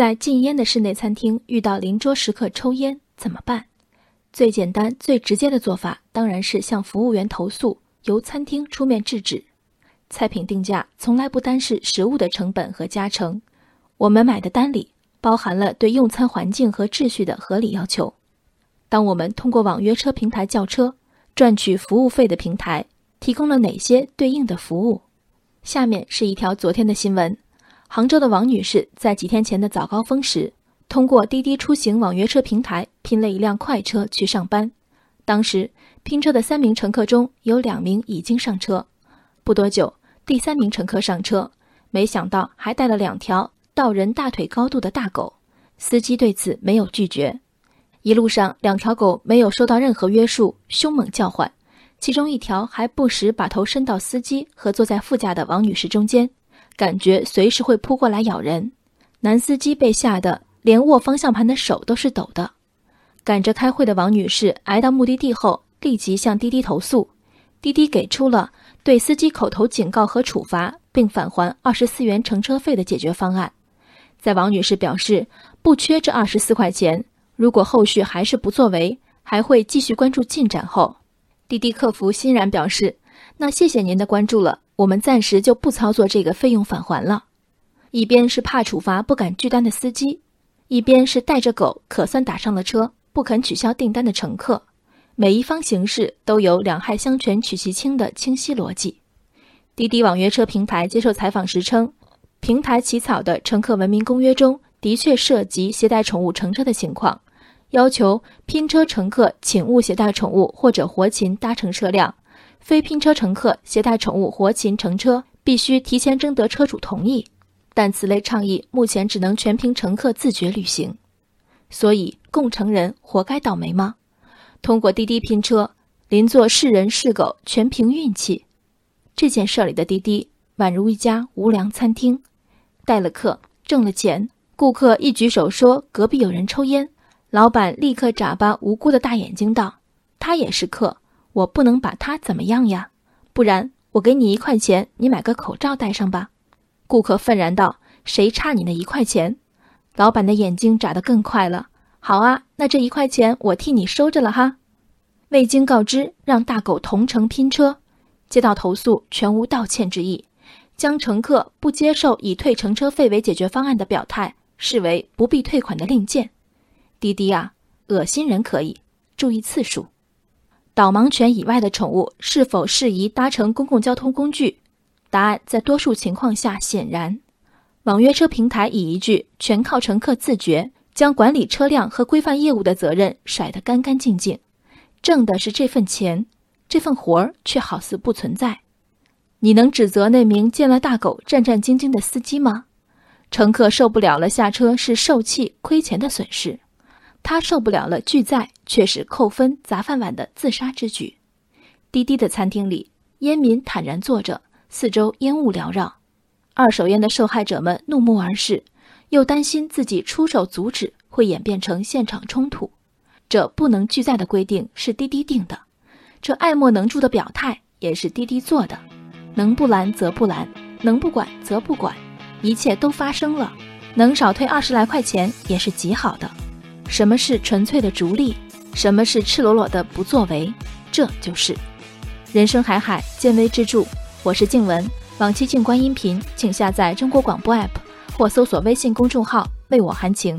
在禁烟的室内餐厅遇到邻桌食客抽烟怎么办？最简单、最直接的做法当然是向服务员投诉，由餐厅出面制止。菜品定价从来不单是食物的成本和加成，我们买的单里包含了对用餐环境和秩序的合理要求。当我们通过网约车平台叫车，赚取服务费的平台提供了哪些对应的服务？下面是一条昨天的新闻：杭州的王女士在几天前的早高峰时，通过滴滴出行网约车平台拼了一辆快车去上班。当时拼车的三名乘客中有两名已经上车，不多久。第三名乘客上车，没想到还带了两条到人大腿高度的大狗。司机对此没有拒绝。一路上，两条狗没有受到任何约束，凶猛叫唤，其中一条还不时把头伸到司机和坐在副驾的王女士中间，感觉随时会扑过来咬人。男司机被吓得连握方向盘的手都是抖的。赶着开会的王女士挨到目的地后，立即向滴滴投诉。滴滴给出了。对司机口头警告和处罚，并返还二十四元乘车费的解决方案，在王女士表示不缺这二十四块钱，如果后续还是不作为，还会继续关注进展后，滴滴客服欣然表示：“那谢谢您的关注了，我们暂时就不操作这个费用返还了。”一边是怕处罚不敢拒单的司机，一边是带着狗可算打上了车不肯取消订单的乘客。每一方形式都有两害相权取其轻的清晰逻辑。滴滴网约车平台接受采访时称，平台起草的乘客文明公约中的确涉及携带宠物乘车的情况，要求拼车乘客请勿携带宠物或者活禽搭乘车辆，非拼车乘客携带宠物活禽乘车必须提前征得车主同意。但此类倡议目前只能全凭乘客自觉履行，所以共乘人活该倒霉吗？通过滴滴拼车，邻座是人是狗全凭运气。这件事里的滴滴宛如一家无良餐厅，带了客挣了钱，顾客一举手说隔壁有人抽烟，老板立刻眨巴无辜的大眼睛道：“他也是客，我不能把他怎么样呀？不然我给你一块钱，你买个口罩戴上吧。”顾客愤然道：“谁差你那一块钱？”老板的眼睛眨得更快了。好啊，那这一块钱我替你收着了哈。未经告知让大狗同城拼车，接到投诉全无道歉之意，将乘客不接受以退乘车费为解决方案的表态视为不必退款的令箭。滴滴啊，恶心人可以注意次数。导盲犬以外的宠物是否适宜搭乘公共交通工具？答案在多数情况下显然。网约车平台以一句“全靠乘客自觉”。将管理车辆和规范业务的责任甩得干干净净，挣的是这份钱，这份活儿却好似不存在。你能指责那名见了大狗战战兢兢的司机吗？乘客受不了了，下车是受气亏钱的损失；他受不了了，拒载却是扣分砸饭碗的自杀之举。滴滴的餐厅里，烟民坦然坐着，四周烟雾缭绕，二手烟的受害者们怒目而视。又担心自己出手阻止会演变成现场冲突，这不能拒载的规定是滴滴定的，这爱莫能助的表态也是滴滴做的，能不拦则不拦，能不管则不管，一切都发生了，能少退二十来块钱也是极好的。什么是纯粹的逐利？什么是赤裸裸的不作为？这就是人生海海，见微知著。我是静文，往期静观音频，请下载中国广播 app。或搜索微信公众号“为我含情”。